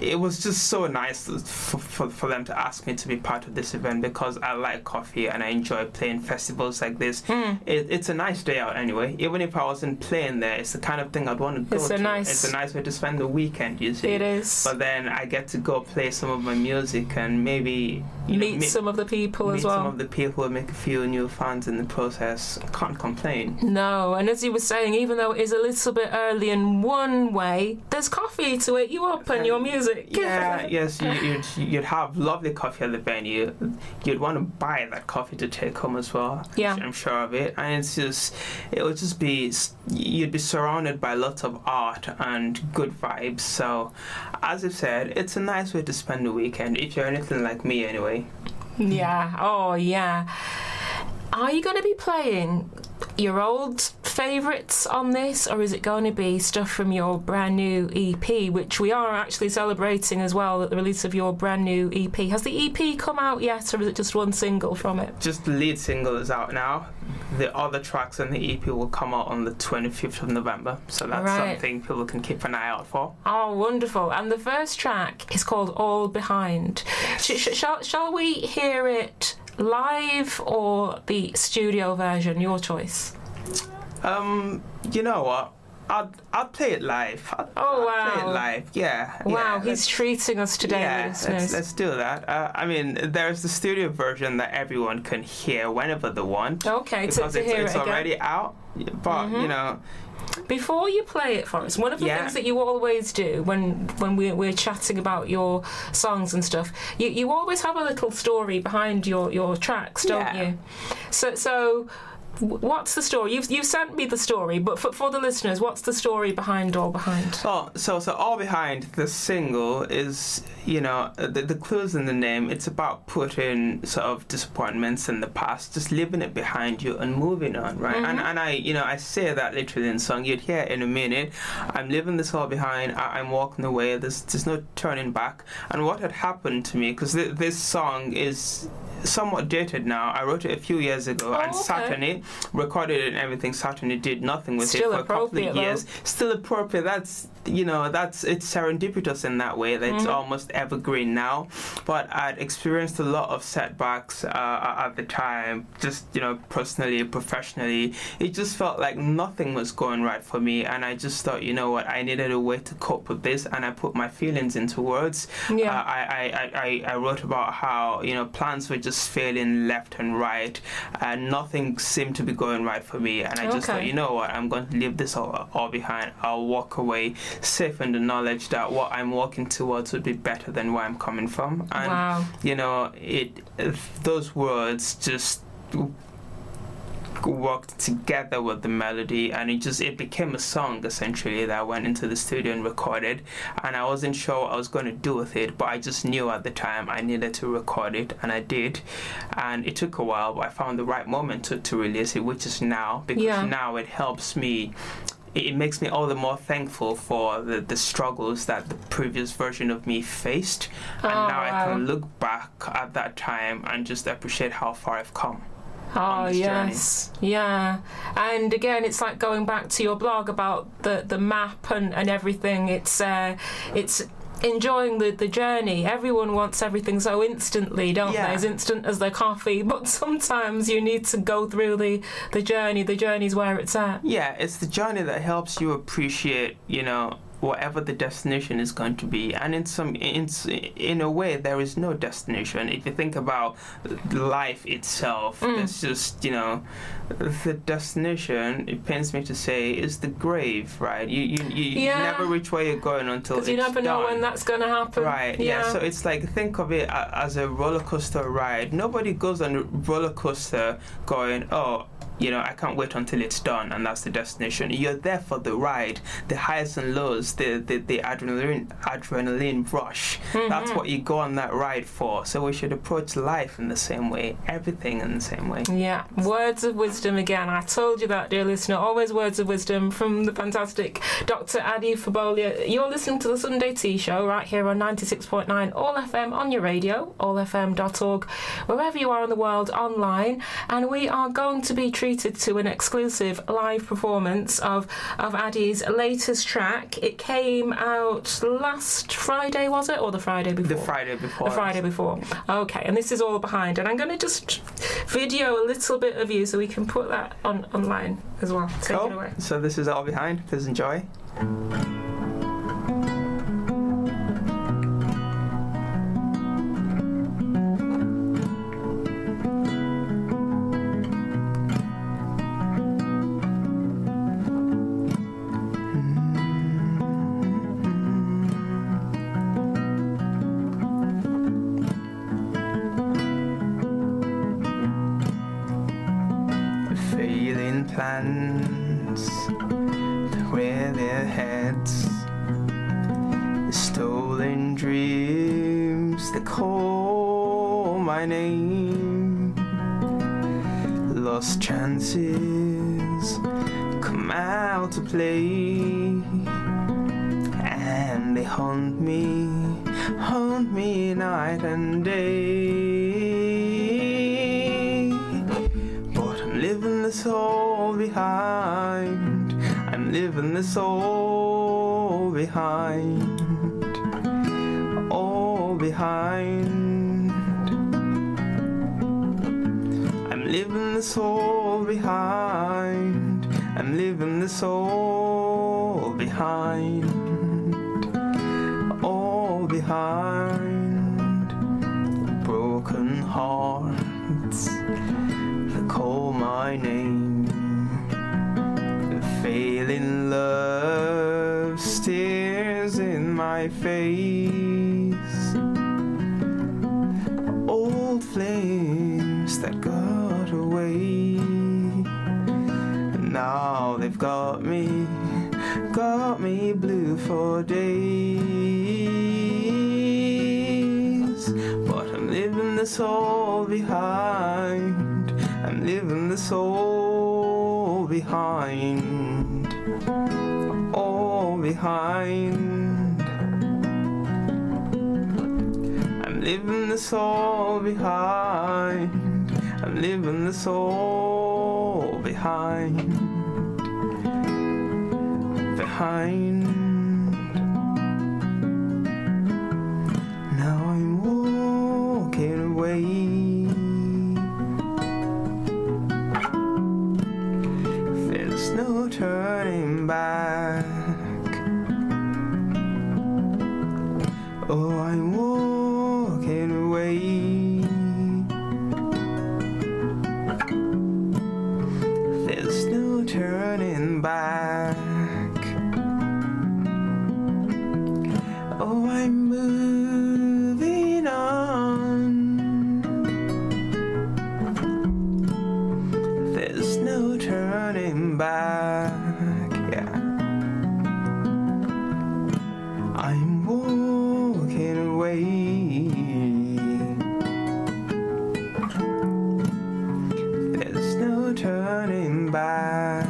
It was just so nice for, for, for them to ask me to be part of this event because I like coffee and I enjoy playing festivals like this. Hmm. It, it's a nice day out anyway. Even if I wasn't playing there, it's the kind of thing I'd want to go It's a to. nice- It's a nice way to spend the weekend. You see, It is. but then I get to go play some of my music and maybe you know, Meet some of the people as well. meet some of the people, and make a few new fans in the process. Can't complain. No, and as you were saying, even though it is a little bit early in one way, there's coffee to wake you up and your music. Yeah, yes, you, you'd you'd have lovely coffee at the venue. You'd want to buy that coffee to take home as well. Yeah. I'm sure of it. And it's just, it would just be, you'd be surrounded by lots of art and good vibes. So, as I've said, it's a nice way to spend the weekend if you're anything like me, anyway. Yeah. Oh, yeah. Are you going to be playing your old favourites on this, or is it going to be stuff from your brand new EP, which we are actually celebrating as well at the release of your brand new EP? Has the EP come out yet, or is it just one single from it? Just the lead single is out now. The other tracks on the EP will come out on the 25th of November, so that's Right. something people can keep an eye out for. Oh, wonderful. And the first track is called All Behind. Sh- sh- shall, shall we hear it live or the studio version? Your choice. Um, you know what? I'll I'll play it live. I'll, Oh, play wow. it live. Yeah. Wow, yeah, he's treating us today, yeah, let's, let's do that. Uh, I mean, there's the studio version that everyone can hear whenever they want. Okay, to, because to it's, hear it's it. Mm-hmm. already out. But you know, Before you play it for us, one of the Yeah. things that you always do when when we're, we're chatting about your songs and stuff, you, you always have a little story behind your, your tracks, don't Yeah. you? So so. What's the story? You've, you've sent me the story, but for, for the listeners, what's the story behind All Behind? Oh, so so all behind the single is you know uh, the, the clues in the name. It's about putting sort of disappointments in the past, just leaving it behind you and moving on, right? And and I you know I say that literally in song. You'd hear it in a minute. I'm leaving this all behind. I, I'm walking away. There's there's no turning back. And what had happened to me because th- this song is somewhat dated now. I wrote it a few years ago Oh, and okay. sat on it, recorded it and everything, sat on it, did nothing with Still it for a couple of though. years. Still appropriate. That's you know, that's it's serendipitous in that way that Mm-hmm. it's almost evergreen now. But I'd experienced a lot of setbacks uh, at the time, just you know, personally, professionally. It just felt like nothing was going right for me, and I just thought, you know what, I needed a way to cope with this, and I put my feelings into words. Yeah. Uh, I, I, I, I- wrote about how you know plans were just failing left and right, and nothing seemed to be going right for me. And I just Okay. thought, you know what, I'm going to leave this all, all behind. I'll walk away safe in the knowledge that what I'm walking towards would be better than where I'm coming from. And Wow. you know, it those words just worked together with the melody and it just it became a song essentially that I went into the studio and recorded and I wasn't sure what I was going to do with it but I just knew at the time I needed to record it and I did and it took a while but I found the right moment to, to release it which is now because Yeah. now it helps me it makes me all the more thankful for the, the struggles that the previous version of me faced and Oh, now I can look back at that time and just appreciate how far I've come Oh this journey. yes, yeah. And again, it's like going back to your blog about the the map and and everything. It's uh, it's enjoying the the journey. Everyone wants everything so instantly, don't Yeah. they? As instant as their coffee. But sometimes you need to go through the the journey. The journey's where it's at. Yeah, it's the journey that helps you appreciate, you know, whatever the destination is going to be. And in some, in in a way, there is no destination. If you think about life itself, Mm. it's just, you know, the destination. It pains me to say is the grave, right? You you, you Yeah. never reach where you're going until it's you never know when that's going to happen. Right. Yeah. So it's like think of it as a roller coaster ride. Nobody goes on a roller coaster going, oh. You know, I can't wait until it's done, and that's the destination. You're there for the ride, the highs and lows, the the, the adrenaline adrenaline rush. That's mm-hmm. what you go on that ride for. So we should approach life in the same way, everything in the same way. Yeah, words of wisdom again. I told you that, dear listener. Always words of wisdom from the fantastic Dr. Adi Fabola. You're listening to the Sunday Tea Show right here on 96.9 All FM on your radio, allfm.org, wherever you are in the world online. And we are going to be treated to an exclusive live performance of, of Adi's latest track. It came out last Friday, was it? Or the Friday before? The Friday before. The Friday before. Okay, and this is all behind. And I'm going to just video a little bit of you so we can put that on online as well. Take it away. So this is all behind. Please enjoy. This all behind. I'm leaving this all behind. All behind. I'm leaving this all behind. I'm leaving this all behind. All behind. Broken hearts that call my name. Got me, got me blue for days. But I'm leaving this all behind. I'm leaving this all behind. All behind. I'm leaving this all behind. I'm leaving this all behind. Behind. Now I'm walking away. There's no turning back. Oh, I'm turning back. Yeah. I'm walking away. There's no turning back.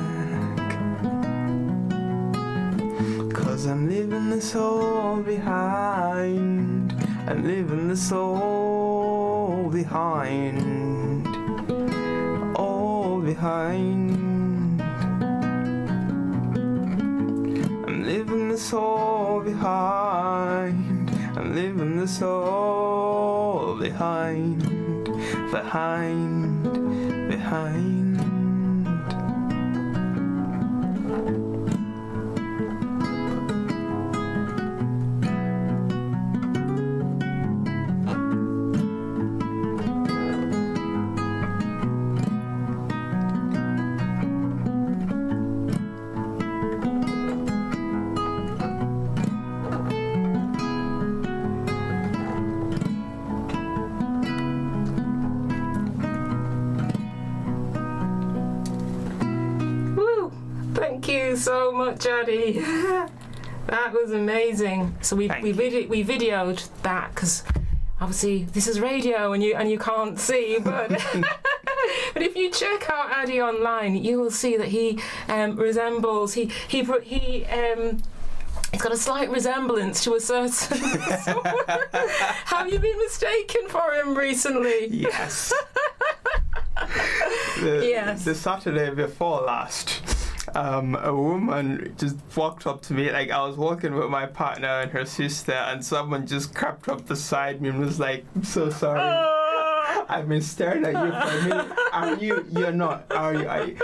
Cause I'm leaving this all behind. I'm leaving this all I'm all. Behind. Behind. Much, Adi. that was amazing. So we Thank we, vide- we videoed that because obviously this is radio and you and you can't see, but. But if you check out Adi online, you will see that he um, resembles he he he um, he's got a slight resemblance to a certain. Have you been mistaken for him recently? Yes. the, Yes. The Saturday before last, um, a woman just walked up to me like I was walking with my partner and her sister, and someone just crept up beside me and was like, "I'm so sorry." Oh. I've been staring at you for a minute. Are you? You're not. Are you? Are you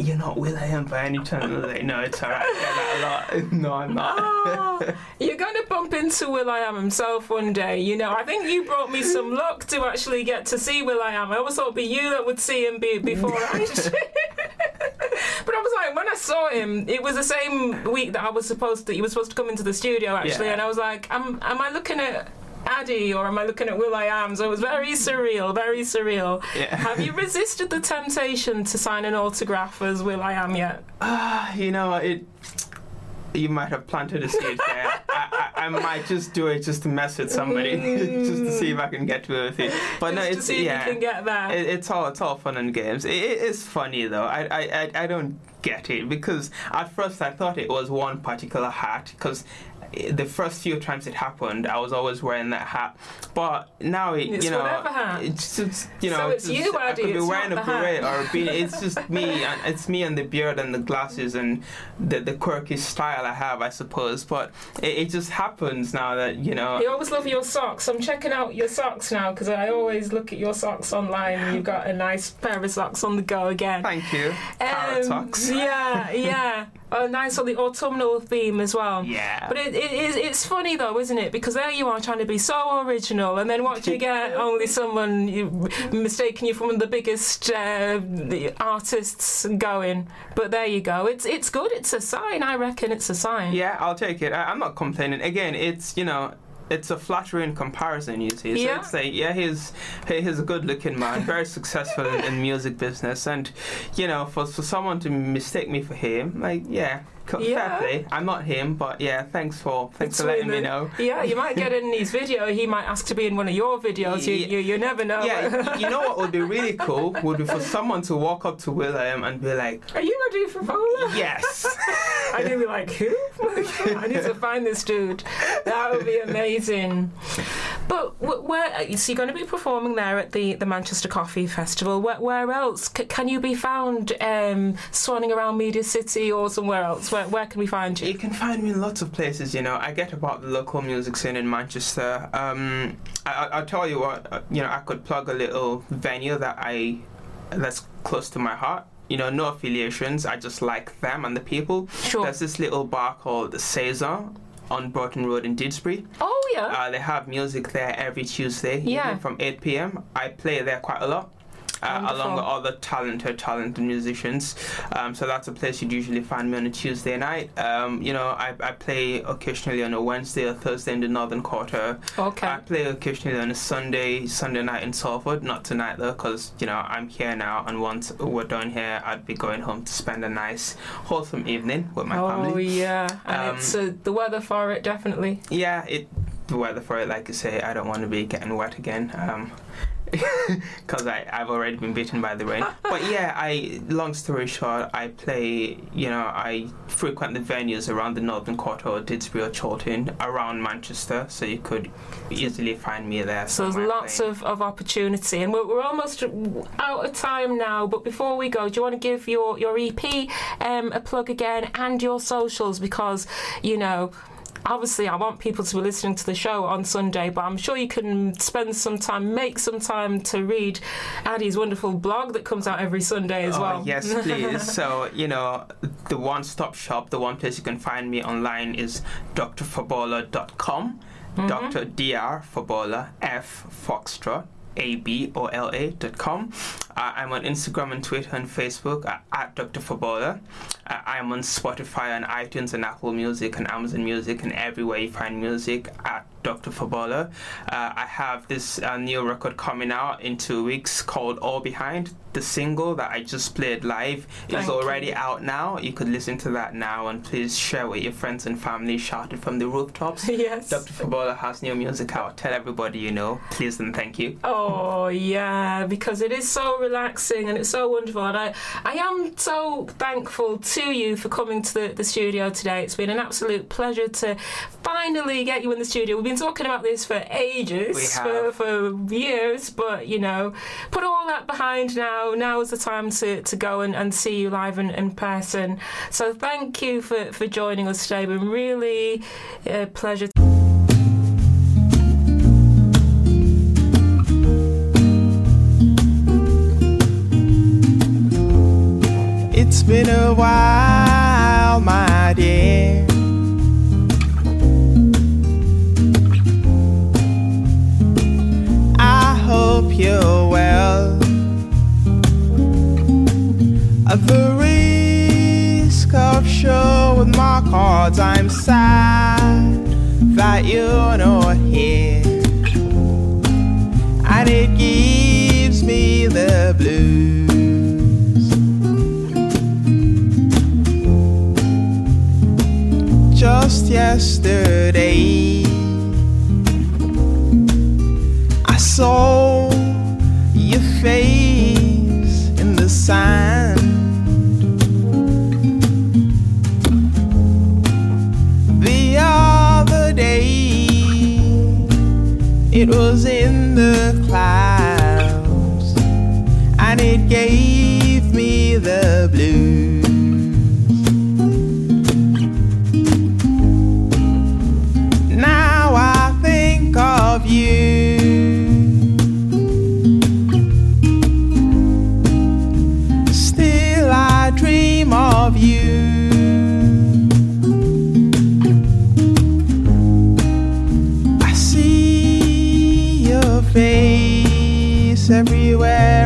you're not will.i.am by any chance. I was like, no, it's alright. I get that. No, I'm not. Oh, you're going to bump into will.i.am himself one day. You know, I think you brought me some luck to actually get to see will.i.am. I always thought it'd be you that would see him be, before I I was like, when I saw him, it was the same week that I was supposed to. He was supposed to come into the studio actually, Yeah. and I was like, am, am I looking at Adi or am I looking at will.i.am? So it was very surreal, very surreal. Yeah. Have you resisted the temptation to sign an autograph as will.i.am yet? Ah, you know, it. You might have planted a seed there. I, I, I might just do it just to mess with somebody, just to see if I can get to it. But no, Just to it's yeah. you can get there. It, it's all it's all fun and games. It, it is funny though. I, I I I don't get it because at first I thought it was one particular hat because the first few times it happened I was always wearing that hat, but now it It's you know it's just you know So it's you, I could be it's wearing a beret or a beanie. It's just me and it's me and the beard and the glasses and the the quirky style I have I suppose. But it, it just happens now that you know. You always love your socks. I'm checking out your socks now because I always look at your socks online. You've got a nice pair of socks on the go again. Thank you. Um, Carrot socks. Yeah, yeah. Oh, nice on the autumnal theme as well. Yeah. But it, it is it's funny though, isn't it? Because there you are trying to be so original, and then what do you get? Only someone you, mistaking you for one of the biggest uh, the artists going. But there you go. It's it's good. It's a sign. I reckon it's a sign. Yeah, I'll take it. I, I'm not complaining. Again, it's you know. It's a flattering comparison, you see. So Yeah. it's like, yeah, he's he- he's a good-looking man, very successful in, in music business, and you know, for for someone to mistake me for him, like, yeah, Yeah. fair play. I'm not him, but yeah, thanks for thanks for letting me know. Yeah, you might get in his video. He might ask to be in one of your videos. You, Yeah. you, you never know. Yeah, you know what would be really cool would be for someone to walk up to William and be like, Are you ready for Polar? "Yes, I'd be like, who? I need to find this dude. That would be amazing. But where? So you're going to be performing there at the, the Manchester Coffee Festival. Where, where else C- can you be found? Um, swanning around Media City or somewhere else? Where, where can we find you? You can find me in lots of places. You know, I get about the local music scene in Manchester. Um, I, I, I'll tell you what. uh, You know, I could plug a little venue that I that's close to my heart. You know, no affiliations. I just like them and the people. Sure. There's this little bar called Caesar on Broughton Road in Didsbury. Oh yeah. Uh, they have music there every Tuesday Yeah. from 8 p.m. I play there quite a lot. Uh, along with other talented, talented musicians. Um, so that's a place you'd usually find me on a Tuesday night. Um, you know, I, I play occasionally on a Wednesday or Thursday in the Northern Quarter. okay. I play occasionally on a Sunday, Sunday night in Salford. Not tonight though, because you know I'm here now, and once we're done here, I'd be going home to spend a nice, wholesome evening with my oh family. yeah, and Um, it's uh, the weather for it definitely. Yeah, it the weather for it, like I say, I don't want to be getting wet again. Um, because I I've already been beaten by the rain. But yeah, I long story short, I play. You know, I frequent the venues around the Northern Quarter, or Didsbury, or Chorlton, around Manchester, so you could easily find me there. So there's lots playing. of, of opportunity, and we're, we're almost out of time now. But before we go, do you want to give your your EP um, a plug again and your socials because you know. Obviously, I want people to be listening to the show on Sunday, but I'm sure you can spend some time, make some time to read Adi's wonderful blog that comes out every Sunday as oh, well. Yes, please. so, you know, the one stop shop, the one place you can find me online is drfabola.com. Mm-hmm. Dr. Dr. Fabola, F Foxtrot. A-B-O-L-A dot com. Uh, I'm on Instagram and Twitter and Facebook uh, at Dr. Fabola. Uh, I'm on Spotify and iTunes and Apple Music and Amazon Music and everywhere you find music at Dr. Fabola. Uh, I have this uh, new record coming out in two weeks called All Behind. The single that I just played live Thank is you. already out now. You could listen to that now and please share with your friends and family. Shout it from the rooftops. yes. Dr. Fabola has new music out. Tell everybody you know. Please and thank you. Oh yeah, because it is so relaxing and it's so wonderful, and I I am so thankful to you for coming to the, the studio today. It's been an absolute pleasure to finally get you in the studio. We've been talking about this for ages, We for have. for years, but you know, put all that behind now. Now is the time to, to go and, and see you live and in person. So thank you for, for joining us today. It's been really a pleasure. It's been a while, my show with my cards. I'm sad that you're not here, and it gives me the blues. Just yesterday, I saw your face in the sand. it was in the clouds, and it gave me the blues. Now I think of you. Still, I dream of you. everywhere.